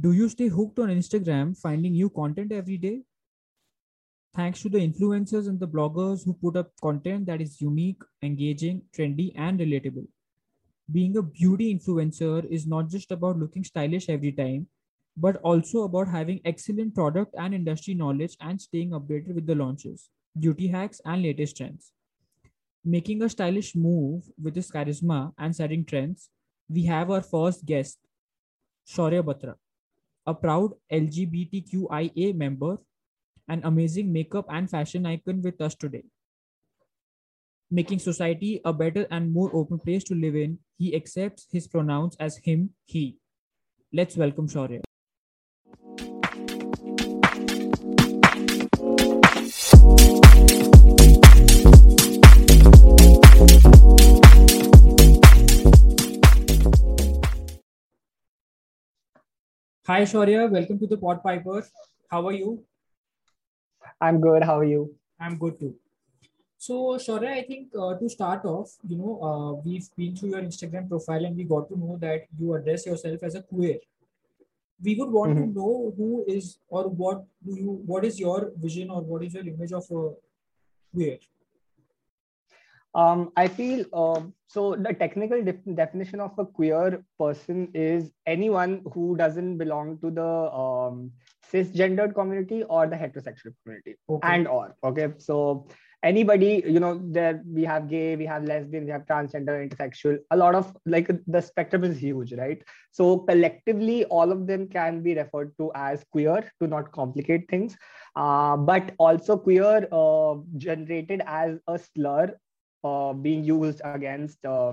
Do you stay hooked on Instagram, finding new content every day? Thanks to the influencers and the bloggers who put up content that is unique, engaging, trendy, and relatable. Being a beauty influencer is not just about looking stylish every time, but also about having excellent product and industry knowledge and staying updated with the launches, beauty hacks, and latest trends. Making a stylish move with his charisma and setting trends, we have our first guest, Shaurya Batra, a proud LGBTQIA member, an amazing makeup and fashion icon with us today. Making society a better and more open place to live in, he accepts his pronouns as him, he. Let's welcome Shaurya. Hi, Shaurya. Welcome to the Pod Piper. How are you? I'm good. How are you? I'm good too. So, Shaurya, I think uh, to start off, you know, uh, we've been through your Instagram profile and we got to know that you address yourself as a queer. We would want Mhm. to know who is or what do you, what is your vision or what is your image of a queer? Um, I feel uh, so. The technical def- definition of a queer person is anyone who doesn't belong to the um, cisgendered community or the heterosexual community, Okay. and or okay. So anybody, you know, there we have gay, we have lesbian, we have transgender, intersexual. A lot of like the spectrum is huge, right? So collectively, all of them can be referred to as queer to not complicate things. Uh, but also queer uh, generated as a slur uh, being used against uh,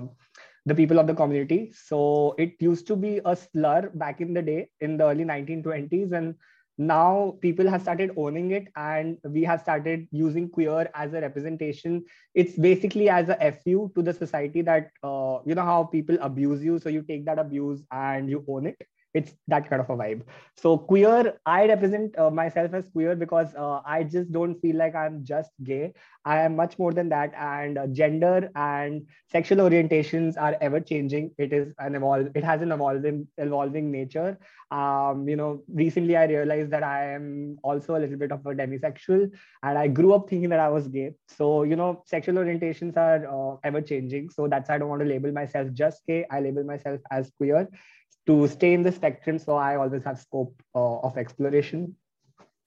the people of the community. So it used to be a slur back in the day in the early 1920s, and now people have started owning it, and we have started using queer as a representation. It's basically as a fu to the society that uh, you know how people abuse you, so you take that abuse and you own it. It's that kind of a vibe. So queer, I represent uh, myself as queer because uh, I just don't feel like I'm just gay. I am much more than that, and uh, gender and sexual orientations are ever changing. It is an evolve. It has an evolving, evolving nature. Um, you know, recently I realized that I am also a little bit of a demisexual, and I grew up thinking that I was gay. So you know, sexual orientations are uh, ever changing. So that's why I don't want to label myself just gay. I label myself as queer to stay in the spectrum. So I always have scope uh, of exploration.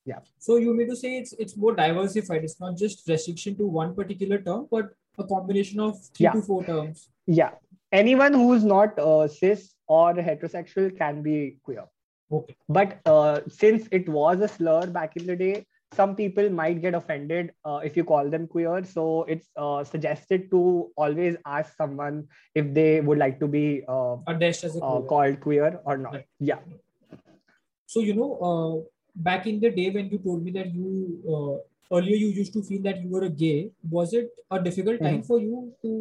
Yeah. So you mean to say it's it's more diversified. It's not just restriction to one particular term, but a combination of three Yeah. to four terms. Yeah, anyone who's not uh, cis or heterosexual can be queer. Okay. But uh, since it was a slur back in the day, some people might get offended uh, if you call them queer. So it's uh, suggested to always ask someone if they would like to be uh, Addressed as a uh, queer. called queer or not. Right. Yeah. So you know, uh, back in the day when you told me that you uh, earlier you used to feel that you were a gay, was it a difficult time Mhm. for you to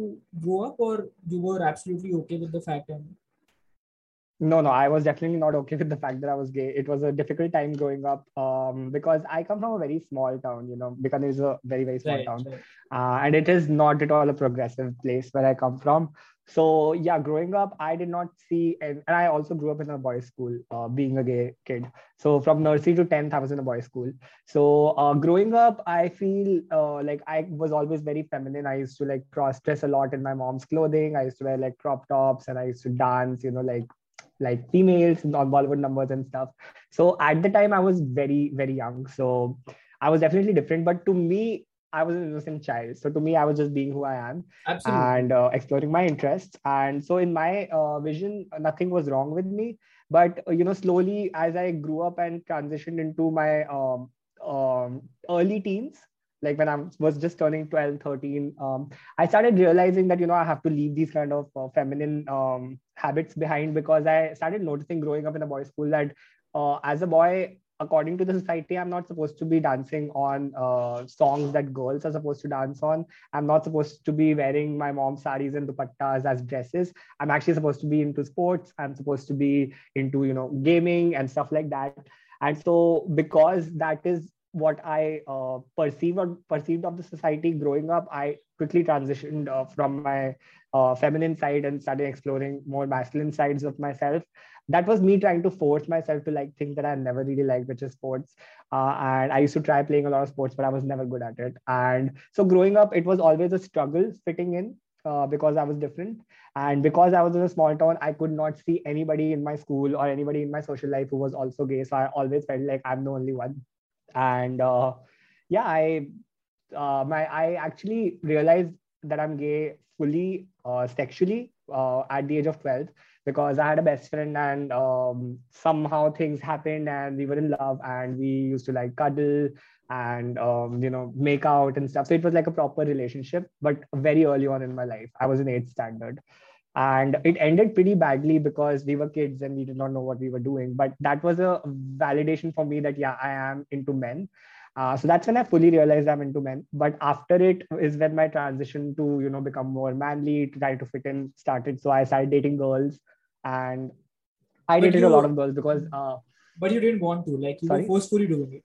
grow up, or you were absolutely okay with the fact? And No, no, I was definitely not okay with the fact that I was gay. It was a difficult time growing up um, because I come from a very small town, you know, Bikaner is a very, very small right, town. right. uh, and it is not at all a progressive place where I come from. So yeah, growing up, I did not see, and, and I also grew up in a boys' school, uh, being a gay kid. So from nursery to tenth, I was in a boys' school. So uh, growing up, I feel uh, like I was always very feminine. I used to like cross dress a lot in my mom's clothing. I used to wear like crop tops, and I used to dance, you know, like like females, non Bollywood numbers and stuff. So at the time, I was very very young. So I was definitely different. But to me, I was an innocent child. So to me, I was just being who I am Absolutely. and uh, exploring my interests. And so in my uh, vision, nothing was wrong with me. But uh, you know, slowly as I grew up and transitioned into my um, um, early teens, like when I was just turning 12, 13, um, I started realizing that, you know, I have to leave these kind of uh, feminine um, habits behind because I started noticing growing up in a boys' school that uh, as a boy, according to the society, I'm not supposed to be dancing on uh, songs that girls are supposed to dance on. I'm not supposed to be wearing my mom's saris and dupattas as dresses. I'm actually supposed to be into sports. I'm supposed to be into, you know, gaming and stuff like that. And so because that is what I uh, or perceived of the society growing up, I quickly transitioned uh, from my uh, feminine side and started exploring more masculine sides of myself. that was me trying to force myself to like things that I never really liked, which is sports. Uh, and I used to try playing a lot of sports, but I was never good at it. And so growing up, it was always a struggle fitting in uh, because I was different. And because I was in a small town, I could not see anybody in my school or anybody in my social life who was also gay. So I always felt like I'm the only one. And uh, yeah, I uh, my I actually realized that I'm gay fully uh, sexually uh, at the age of 12 because I had a best friend and um, somehow things happened and we were in love and we used to like cuddle and um, you know make out and stuff. So it was like a proper relationship, but very early on in my life, I was in eighth standard. And it ended pretty badly because we were kids and we did not know what we were doing. But that was a validation for me that, yeah, I am into men. Uh, so that's when I fully realized I'm into men. But after it is when my transition to you know become more manly, to try to fit in started. So I started dating girls, and I but dated you, a lot of girls because. Uh, but you didn't want to, like you sorry? were forcefully doing it.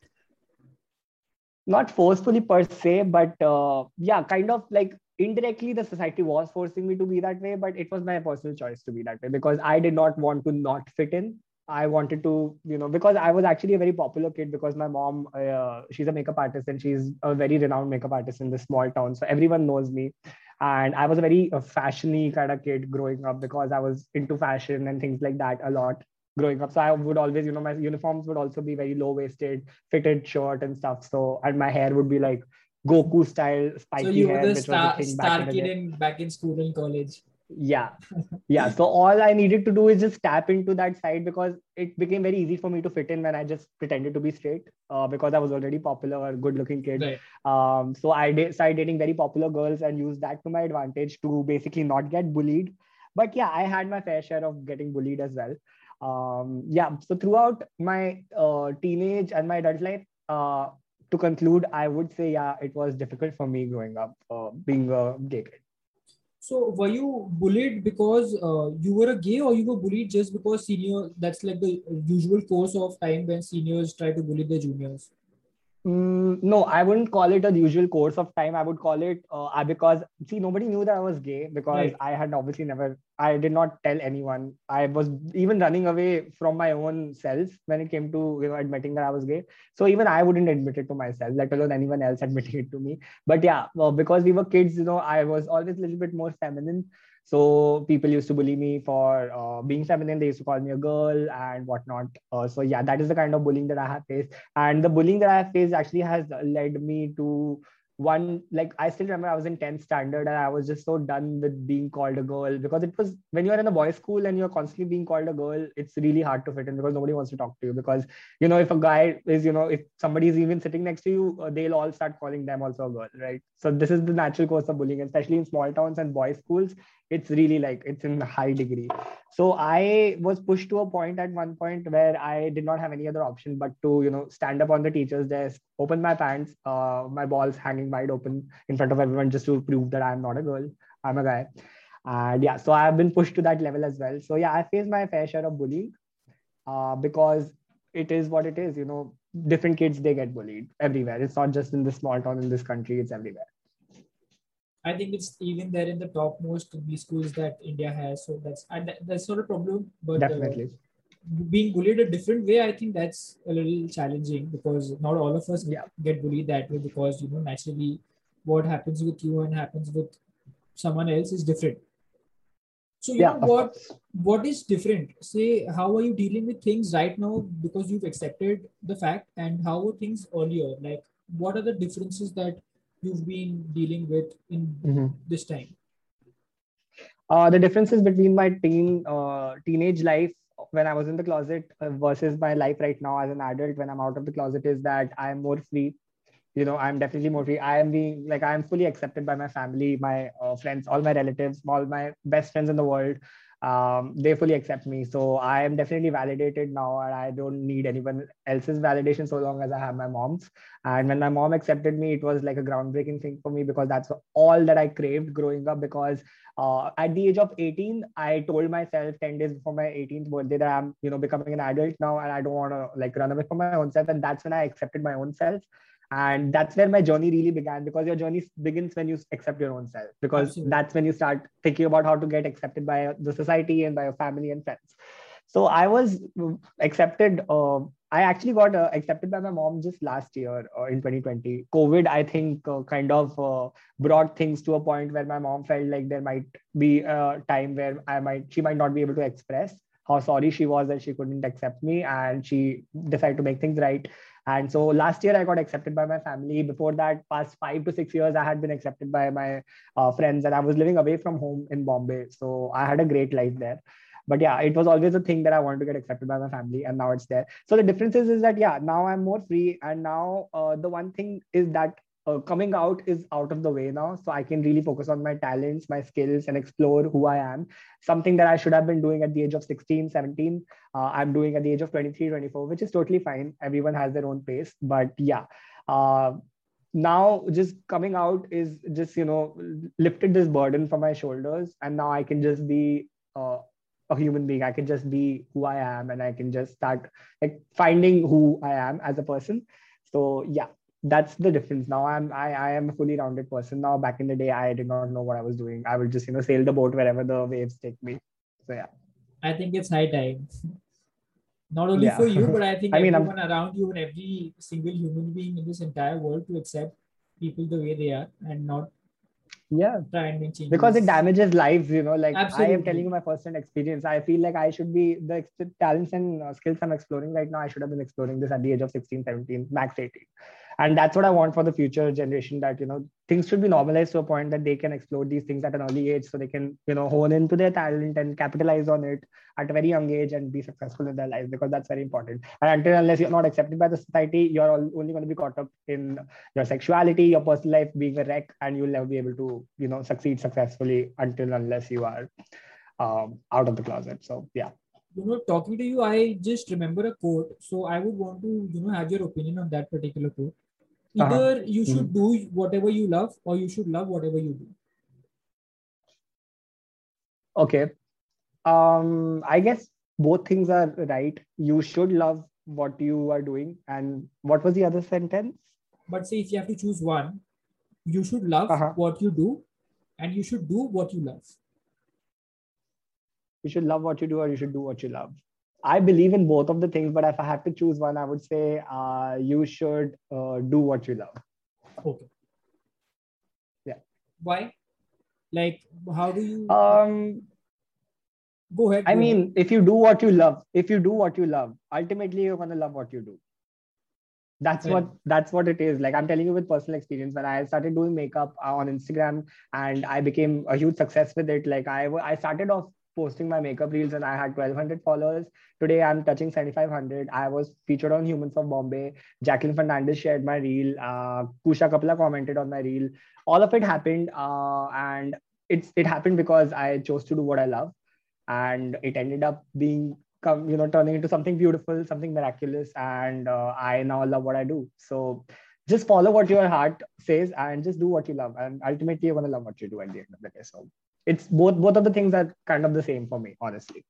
Not forcefully per se, but uh, yeah, kind of like indirectly the society was forcing me to be that way but it was my personal choice to be that way because i did not want to not fit in I wanted to, you know, because I was actually a very popular kid because my mom, uh, she's a makeup artist and she's a very renowned makeup artist in this small town. So everyone knows me. And I was a very uh, fashiony kind of kid growing up because I was into fashion and things like that a lot growing up. So I would always, you know, my uniforms would also be very low waisted, fitted shirt and stuff. So, and my hair would be like Goku style, spiky so you hair. Were the star, star kid in, back in school and college. Yeah. Yeah. So all i needed to do is just tap into that side because it became very easy for me to fit in when i just pretended to be straight uh, because i was already popular or good looking kid. Right. um, so i did, started dating very popular girls and used that to my advantage to basically not get bullied. But yeah i had my fair share of getting bullied as well. Um, yeah. So throughout my uh, teenage and my adult life uh, to conclude i would say yeah it was difficult for me growing up uh, being a gay kid so were you bullied because uh, you were a gay or you were bullied just because senior that's like the usual course of time when seniors try to bully their juniors? Mm, no, I wouldn't call it a usual course of time. I would call it uh, because see, nobody knew that I was gay because right. I had obviously never, I did not tell anyone. I was even running away from my own self when it came to you know admitting that I was gay. So even I wouldn't admit it to myself, let alone anyone else admitting it to me. But yeah, well, because we were kids, you know, I was always a little bit more feminine. So people used to bully me for uh, being feminine. They used to call me a girl and whatnot. Uh, so yeah, that is the kind of bullying that I have faced. And the bullying that I have faced actually has led me to one like i still remember i was in 10th standard and i was just so done with being called a girl because it was when you're in a boys school and you're constantly being called a girl it's really hard to fit in because nobody wants to talk to you because you know if a guy is you know if somebody is even sitting next to you uh, they'll all start calling them also a girl right? So this is the natural course of bullying especially in small towns and boys schools it's really like it's in high degree. So i was pushed to a point at one point where i did not have any other option but to you know stand up on the teacher's desk open my pants uh, my balls hanging wide open in front of everyone just to prove that i'm not a girl i'm a guy. And yeah so i've been pushed to that level as well. So yeah i faced my fair share of bullying uh, because it is what it is you know. Different kids they get bullied everywhere. It's not just in this small town in this country it's everywhere I think it's even there in the topmost B schools that India has. So that's and that's not a problem. But uh, definitely uh, being bullied a different way, I think that's a little challenging because not all of us yeah. get bullied that way because you know naturally what happens with you and happens with someone else is different. So you yeah, know what what is different? Say how are you dealing with things right now because you've accepted the fact, and how were things earlier? Like what are the differences that you've been dealing with in mm-hmm. this time? Uh, the differences between my teen uh, teenage life when I was in the closet uh, versus my life right now as an adult when I'm out of the closet is that I'm more free. You know, I'm definitely more free. I am being like I am fully accepted by my family, my uh, friends, all my relatives, all my best friends in the world um, they fully accept me. So I am definitely validated now, and I don't need anyone else's validation so long as I have my mom's. And when my mom accepted me, it was like a groundbreaking thing for me because that's all that I craved growing up. Because uh, at the age of 18, I told myself 10 days before my 18th birthday that I'm, you know, becoming an adult now, and I don't want to like run away from my own self. And that's when I accepted my own self and that's where my journey really began because your journey begins when you accept your own self because Absolutely. that's when you start thinking about how to get accepted by the society and by your family and friends. So i was accepted uh, i actually got uh, accepted by my mom just last year uh, in 2020 covid i think uh, kind of uh, brought things to a point where my mom felt like there might be a time where i might she might not be able to express how sorry she was that she couldn't accept me and she decided to make things right. And so last year i got accepted by my family. Before that past five to six years i had been accepted by my uh, friends and i was living away from home in bombay. So i had a great life there. But yeah it was always a thing that i wanted to get accepted by my family and now it's there. So the difference is, is that yeah now i'm more free and now uh, the one thing is that uh, coming out is out of the way now. So i can really focus on my talents my skills and explore who i am. Something that i should have been doing at the age of 16 17 uh, i'm doing at the age of 23 24 which is totally fine. Everyone has their own pace but yeah. Uh, now just coming out is just you know lifted this burden from my shoulders and now i can just be uh, a human being. I can just be who i am and i can just start like finding who i am as a person. So yeah that's the difference. Now i'm I, I am a fully rounded person. Now back in the day i did not know what i was doing. I would just you know sail the boat wherever the waves take me. So yeah. I think it's high time. Not only yeah. for you but i think I mean, everyone I'm... around you and every single human being in this entire world to accept people the way they are and not yeah. try and make changes. because it damages lives you know like Absolutely. i am telling you my personal experience. I feel like i should be the talents and uh, skills i'm exploring right now i should have been exploring this at the age of 16 17 max 18 and that's what i want for the future generation that you know things should be normalized to a point that they can explore these things at an early age so they can you know hone into their talent and capitalize on it at a very young age and be successful in their life because that's very important. And until unless you're not accepted by the society you're only going to be caught up in your sexuality your personal life being a wreck and you'll never be able to you know succeed successfully until unless you are um, out of the closet. So yeah. You know talking to you i just remember a quote. So i would want to you know have your opinion on that particular quote. Either uh-huh. you should mm-hmm. do whatever you love or you should love whatever you do. Okay. Um i guess both things are right. You should love what you are doing. And what was the other sentence? But say if you have to choose one you should love uh-huh. what you do and you should do what you love. You should love what you do or you should do what you love I believe in both of the things, but if I had to choose one, I would say uh, you should uh, do what you love. Okay. Yeah. Why? Like, how do you? Um. Go ahead. I mean, ahead. if you do what you love, if you do what you love, ultimately you're gonna love what you do. That's yeah. what that's what it is. Like I'm telling you with personal experience. When I started doing makeup uh, on Instagram and I became a huge success with it, like I I started off posting my makeup reels and I had 1200 followers. Today I'm touching 7500. I was featured on Humans of Bombay. Jacqueline Fernandez shared my reel. Uh, Kusha Kapila commented on my reel. All of it happened. Uh, and it's it happened because I chose to do what I love. And it ended up being come you know turning into something beautiful something miraculous and uh, i now love what i do so just follow what your heart says and just do what you love and ultimately you're going to love what you do at the end of the day so it's both both of the things are kind of the same for me honestly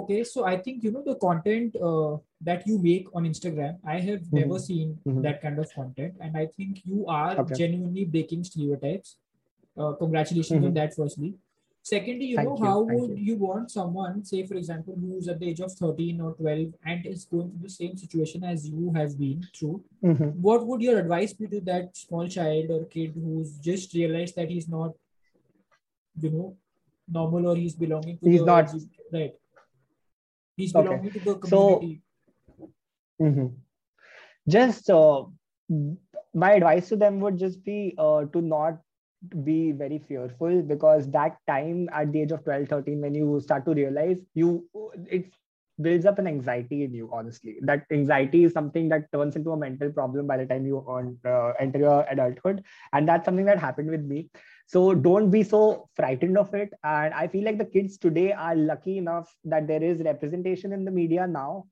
okay so i think you know the content uh, that you make on instagram i have mm-hmm. never seen mm-hmm. that kind of content and i think you are okay. genuinely breaking stereotypes uh, congratulations mm-hmm. on that firstly secondly you Thank know you. how Thank would you. you. want someone say for example who's at the age of 13 or 12 and is going through the same situation as you have been through mm-hmm. what would your advice be to that small child or kid who's just realized that he's not you know normal or he's belonging to he's the, not. Right. He's belonging okay. to the community. so mm-hmm. just uh, my advice to them would just be uh, to not be very fearful because that time at the age of 12 13 when you start to realize you it builds up an anxiety in you honestly. That anxiety is something that turns into a mental problem by the time you on, uh, enter your adulthood. And that's something that happened with me so don't be so frightened of it. And i feel like the kids today are lucky enough that there is representation in the media now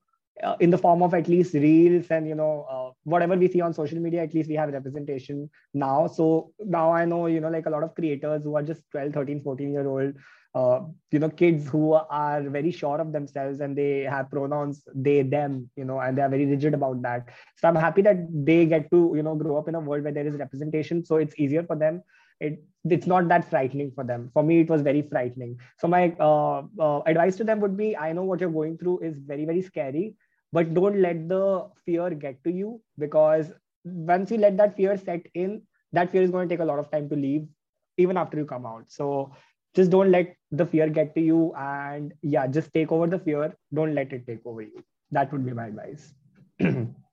uh, in the form of at least reels and you know uh, whatever we see on social media at least we have representation now. So now i know you know like a lot of creators who are just 12 13 14 year old uh, you know kids who are very sure of themselves and they have pronouns they them you know and they are very rigid about that. So i'm happy that they get to you know grow up in a world where there is representation. So it's easier for them it it's not that frightening for them. For me it was very frightening. So my uh, uh, advice to them would be i know what you're going through is very very scary but don't let the fear get to you because once you let that fear set in that fear is going to take a lot of time to leave even after you come out. So just don't let the fear get to you and yeah just take over the fear. Don't let it take over you. That would be my advice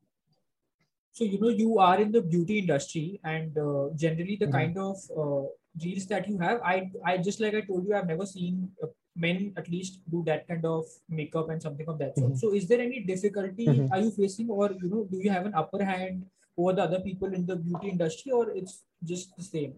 so you know you are in the beauty industry and uh, generally the mm-hmm. kind of uh, reels that you have i i just like i told you i've never seen uh, men at least do that kind of makeup and something of that sort mm-hmm. so is there any difficulty mm-hmm. are you facing or you know do you have an upper hand over the other people in the beauty industry or it's just the same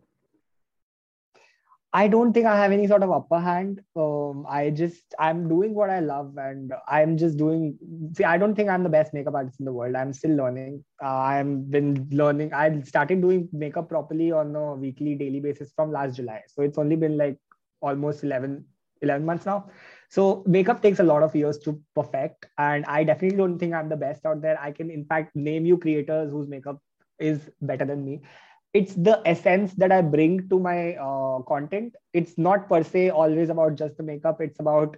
I don't think I have any sort of upper hand. Um, I just I'm doing what I love, and I'm just doing. See, I don't think I'm the best makeup artist in the world. I'm still learning. Uh, I've been learning. I started doing makeup properly on a weekly, daily basis from last July. So it's only been like almost 11, 11 months now. So makeup takes a lot of years to perfect, and I definitely don't think I'm the best out there. I can in fact name you creators whose makeup is better than me it's the essence that I bring to my uh, content. It's not per se always about just the makeup. It's about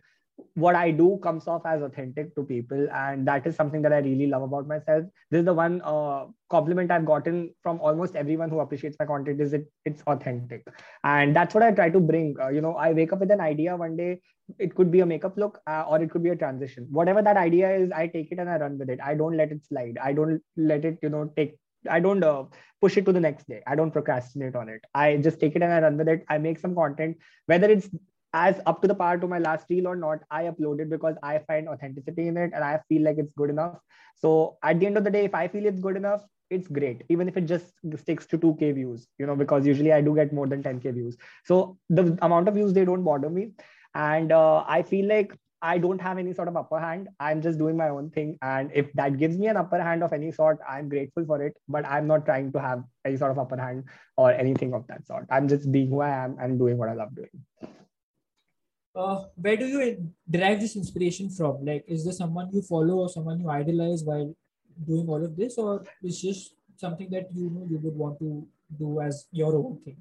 what I do comes off as authentic to people, and that is something that I really love about myself. This is the one uh, compliment I've gotten from almost everyone who appreciates my content is it it's authentic, and that's what I try to bring. Uh, you know, I wake up with an idea one day. It could be a makeup look, uh, or it could be a transition. Whatever that idea is, I take it and I run with it. I don't let it slide. I don't let it, you know, take I don't uh, push it to the next day. I don't procrastinate on it. I just take it and I run with it. I make some content, whether it's as up to the par to my last reel or not. I upload it because I find authenticity in it and I feel like it's good enough. So at the end of the day, if I feel it's good enough, it's great even if it just sticks to 2k views you know because usually i do get more than 10k views so the amount of views they don't bother me and uh, i feel like I don't have any sort of upper hand. I'm just doing my own thing. And if that gives me an upper hand of any sort, I'm grateful for it. But I'm not trying to have any sort of upper hand or anything of that sort. I'm just being who I am and doing what I love doing. Uh, where do you derive this inspiration from? Like, is there someone you follow or someone you idolize while doing all of this, or is just something that you know you would want to do as your own thing?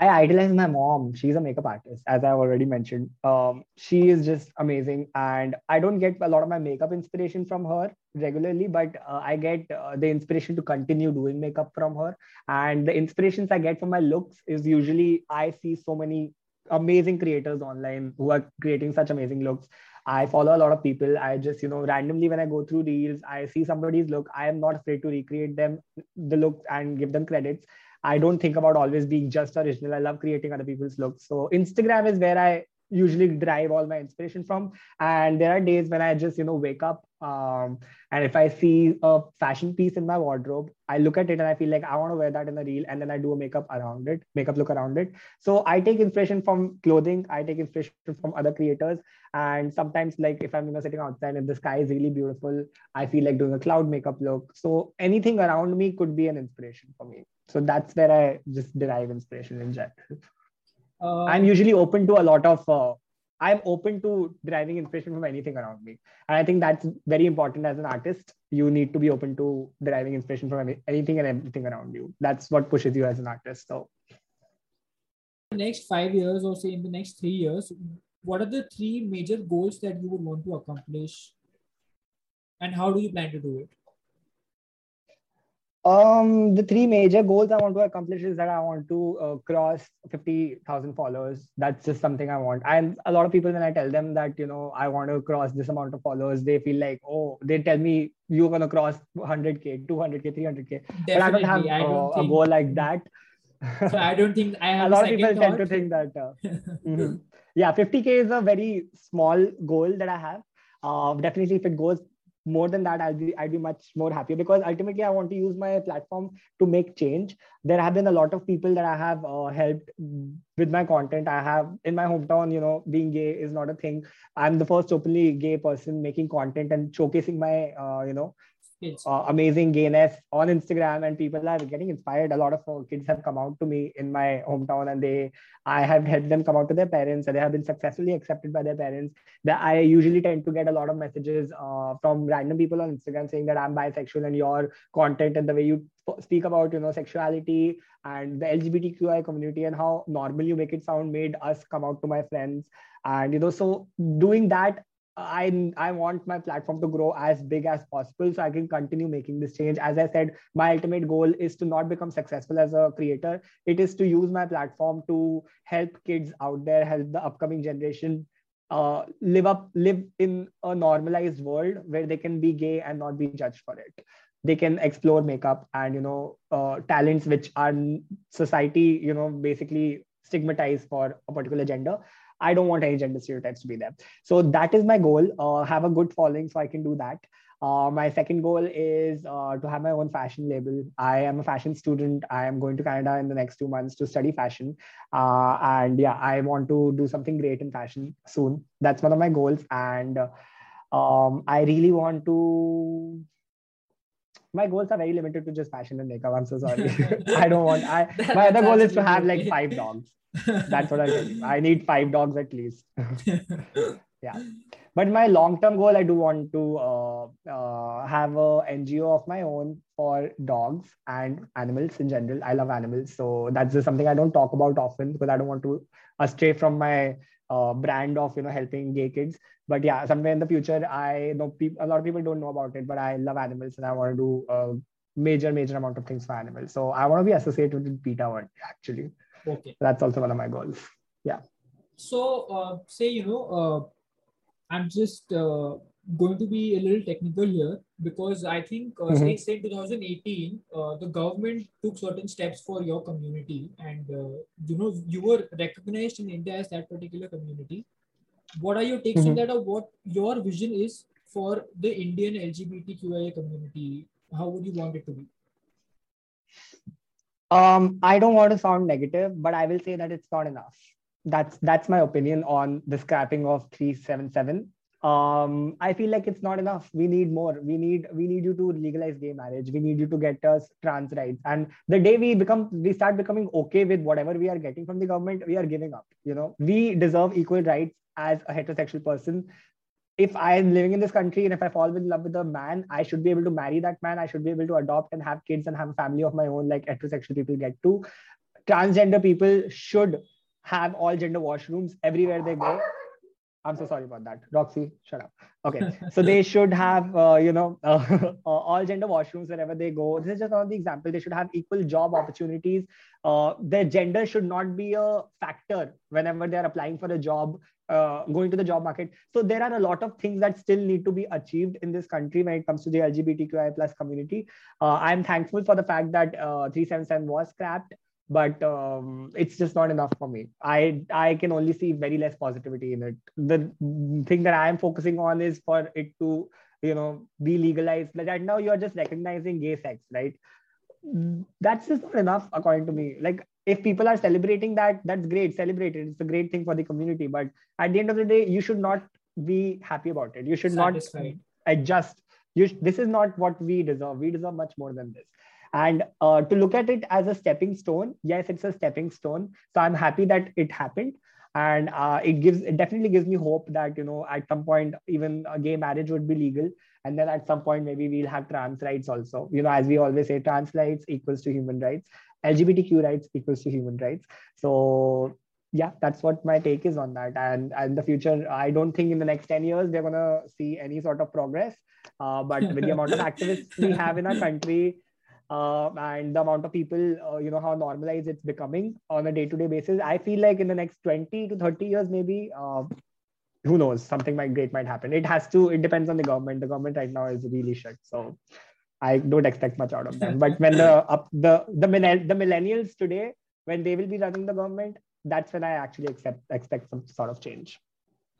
I idolize my mom. She's a makeup artist, as I've already mentioned. Um, she is just amazing, and I don't get a lot of my makeup inspiration from her regularly, but uh, I get uh, the inspiration to continue doing makeup from her. And the inspirations I get from my looks is usually I see so many amazing creators online who are creating such amazing looks. I follow a lot of people. I just, you know, randomly when I go through reels, I see somebody's look. I am not afraid to recreate them, the look, and give them credits I don't think about always being just original. I love creating other people's looks. So Instagram is where I usually derive all my inspiration from. And there are days when I just, you know, wake up um, and if I see a fashion piece in my wardrobe, I look at it and I feel like I want to wear that in a reel, and then I do a makeup around it, makeup look around it. So I take inspiration from clothing, I take inspiration from other creators, and sometimes like if I'm you know sitting outside and the sky is really beautiful, I feel like doing a cloud makeup look. So anything around me could be an inspiration for me so that's where i just derive inspiration in general uh, i'm usually open to a lot of uh, i'm open to deriving inspiration from anything around me. And i think that's very important as an artist. You need to be open to deriving inspiration from any, anything and everything around you. That's what pushes you as an artist so next five years or say in the next three years what are the three major goals that you would want to accomplish? And how do you plan to do it um, the three major goals I want to accomplish is that I want to uh, cross 50,000 followers. That's just something I want. And a lot of people, when I tell them that, you know, I want to cross this amount of followers, they feel like, oh, they tell me you're going to cross 100K, 200K, 300K. Definitely, but I don't have I don't uh, think... a goal like that. So I don't think I have a lot of people thought. tend to think that. Uh, mm-hmm. Yeah, 50K is a very small goal that I have. Uh, definitely, if it goes more than that i'll be i'd be much more happier because ultimately i want to use my platform to make change. There have been a lot of people that i have uh, helped with my content. I have in my hometown you know being gay is not a thing. I'm the first openly gay person making content and showcasing my uh, you know uh, amazing gayness on Instagram, and people are getting inspired. A lot of uh, kids have come out to me in my hometown, and they, I have helped them come out to their parents, and they have been successfully accepted by their parents. That I usually tend to get a lot of messages uh, from random people on Instagram saying that I'm bisexual, and your content and the way you speak about you know sexuality and the LGBTQI community and how normal you make it sound made us come out to my friends, and you know so doing that I I want my platform to grow as big as possible so I can continue making this change. As I said, my ultimate goal is to not become successful as a creator. It is to use my platform to help kids out there, help the upcoming generation uh, live up, live in a normalized world where they can be gay and not be judged for it. They can explore makeup and you know uh, talents which are society you know basically stigmatized for a particular gender I don't want any gender stereotypes to be there. So that is my goal. Uh, have a good following so I can do that. Uh, my second goal is uh, to have my own fashion label. I am a fashion student. I am going to Canada in the next two months to study fashion. Uh, and yeah, I want to do something great in fashion soon. That's one of my goals. And um, I really want to my goals are very limited to just fashion and makeup. I'm so sorry. I don't want. I my other goal is to have like five dogs. That's what I tell I need five dogs at least. yeah. But my long-term goal, I do want to uh, uh, have a NGO of my own for dogs and animals in general. I love animals, so that's just something I don't talk about often because I don't want to astray from my uh, brand of you know helping gay kids. But yeah, somewhere in the future, I know people. A lot of people don't know about it, but I love animals and I want to do a major, major amount of things for animals. So I want to be associated with PETA one actually. Okay. That's also one of my goals. Yeah. So, uh, say, you know, uh, I'm just uh, going to be a little technical here because I think, uh, mm-hmm. say, say 2018, uh, the government took certain steps for your community and, uh, you know, you were recognized in India as that particular community. What are your takes mm-hmm. on that or what your vision is for the Indian LGBTQIA community? How would you want it to be? um, I don't want to sound negative, but I will say that it's not enough. That's that's my opinion on the scrapping of 377. Um, I feel like it's not enough. We need more. We need we need you to legalize gay marriage. We need you to get us trans rights. And the day we become we start becoming okay with whatever we are getting from the government, we are giving up. You know, we deserve equal rights as a heterosexual person if I am living in this country and if I fall in love with a man, I should be able to marry that man. I should be able to adopt and have kids and have a family of my own, like heterosexual people get to. Transgender people should have all gender washrooms everywhere they go. I'm so sorry about that. Roxy, shut up. Okay. So they should have, uh, you know, uh, all gender washrooms wherever they go. This is just one of the example. They should have equal job opportunities. Uh, their gender should not be a factor whenever they're applying for a job uh, going to the job market. So there are a lot of things that still need to be achieved in this country when it comes to the LGBTQI plus community. Uh, I'm thankful for the fact that uh, 377 was scrapped, but um, it's just not enough for me. I I can only see very less positivity in it. The thing that I am focusing on is for it to you know be legalized. Like right now, you are just recognizing gay sex, right? That's just not enough, according to me. Like if people are celebrating that that's great celebrate it it's a great thing for the community but at the end of the day you should not be happy about it you should Satisfied. not adjust you this is not what we deserve we deserve much more than this and uh, to look at it as a stepping stone yes it's a stepping stone so i'm happy that it happened and uh, it gives it definitely gives me hope that you know at some point even a gay marriage would be legal and then at some point maybe we'll have trans rights also you know as we always say trans rights equals to human rights LGBTQ rights equals to human rights. So yeah, that's what my take is on that. And and the future, I don't think in the next 10 years they're gonna see any sort of progress. Uh, but with the amount of activists we have in our country, uh, and the amount of people, uh, you know, how normalized it's becoming on a day-to-day basis, I feel like in the next 20 to 30 years, maybe, uh, who knows, something might great might happen. It has to. It depends on the government. The government right now is really shit. So I don't expect much out of them. But when the up the the the millennials today, when they will be running the government, that's when I actually accept expect some sort of change.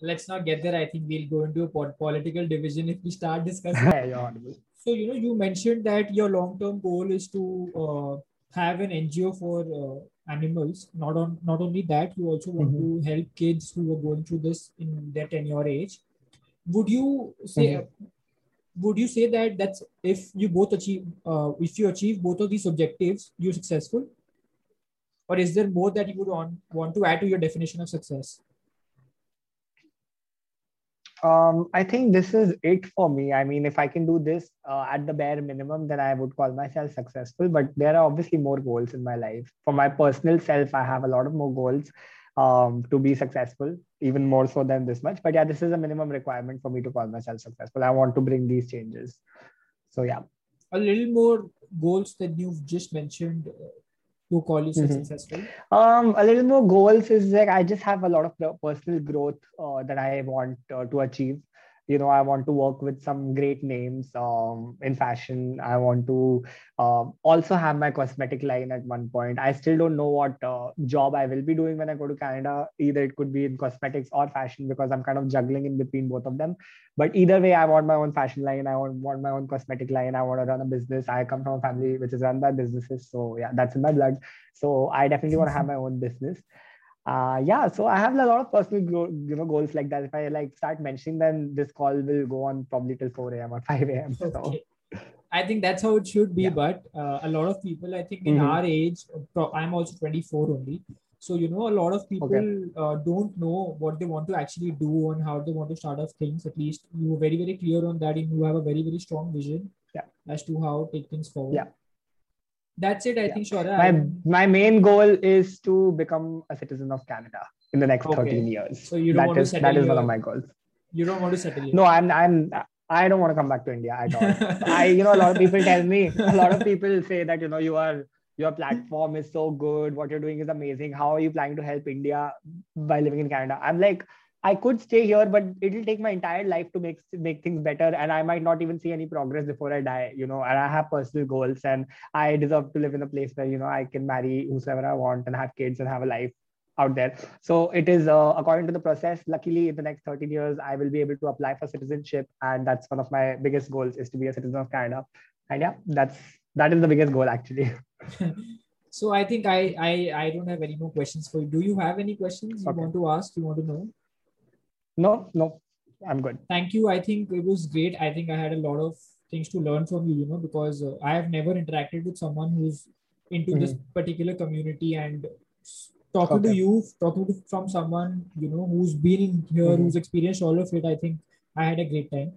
Let's not get there. I think we'll go into a political division if we start discussing. yeah, so you know, you mentioned that your long-term goal is to uh, have an NGO for uh, animals. Not on not only that, you also want mm-hmm. to help kids who are going through this in their tenure age. Would you say? Mm-hmm would you say that that's if you both achieve uh, if you achieve both of these objectives you're successful or is there more that you would want, want to add to your definition of success um, I think this is it for me. I mean, if I can do this uh, at the bare minimum, then I would call myself successful. But there are obviously more goals in my life. For my personal self, I have a lot of more goals um, to be successful, even more so than this much. But yeah, this is a minimum requirement for me to call myself successful. I want to bring these changes. So yeah. A little more goals than you've just mentioned to call yourself mm-hmm. successful? Um, a little more goals is like I just have a lot of personal growth uh, that I want uh, to achieve you know i want to work with some great names um, in fashion. I want to uh, also have my cosmetic line at one point. I still don't know what uh, job i will be doing when i go to canada. Either it could be in cosmetics or fashion because i'm kind of juggling in between both of them. But either way i want my own fashion line. I want, want my own cosmetic line. I want to run a business. I come from a family which is run by businesses. So yeah that's in my blood. So i definitely want to have my own business uh, yeah, so I have a lot of personal you know goals like that. If I like start mentioning them, this call will go on probably till 4 a.m. or 5 a.m. So. Okay. I think that's how it should be. Yeah. But uh, a lot of people, I think, in mm-hmm. our age, I'm also 24 only. So you know, a lot of people okay. uh, don't know what they want to actually do and how they want to start off things. At least you are very very clear on that, and you have a very very strong vision yeah. as to how take things forward. Yeah that's it. I yeah. think, sure My, my main goal is to become a citizen of Canada in the next okay. 13 years. So you don't that want is, to settle That is your, one of my goals. You don't want to settle No, I'm, I'm, I don't want to come back to India at all. I, you know, a lot of people tell me, a lot of people say that, you know, you are, your platform is so good. What you're doing is amazing. How are you planning to help India by living in Canada? I'm like, I could stay here, but it'll take my entire life to make make things better, and I might not even see any progress before I die. You know, and I have personal goals, and I deserve to live in a place where you know I can marry whoever I want and have kids and have a life out there. So it is uh, according to the process. Luckily, in the next 13 years, I will be able to apply for citizenship, and that's one of my biggest goals is to be a citizen of Canada. And yeah, that's that is the biggest goal actually. so I think I I I don't have any more questions for you. Do you have any questions you okay. want to ask? You want to know? No, no, I'm good. Thank you. I think it was great. I think I had a lot of things to learn from you, you know, because uh, I have never interacted with someone who's into mm-hmm. this particular community and talking okay. to you, talking to, from someone, you know, who's been in here, mm-hmm. who's experienced all of it. I think I had a great time.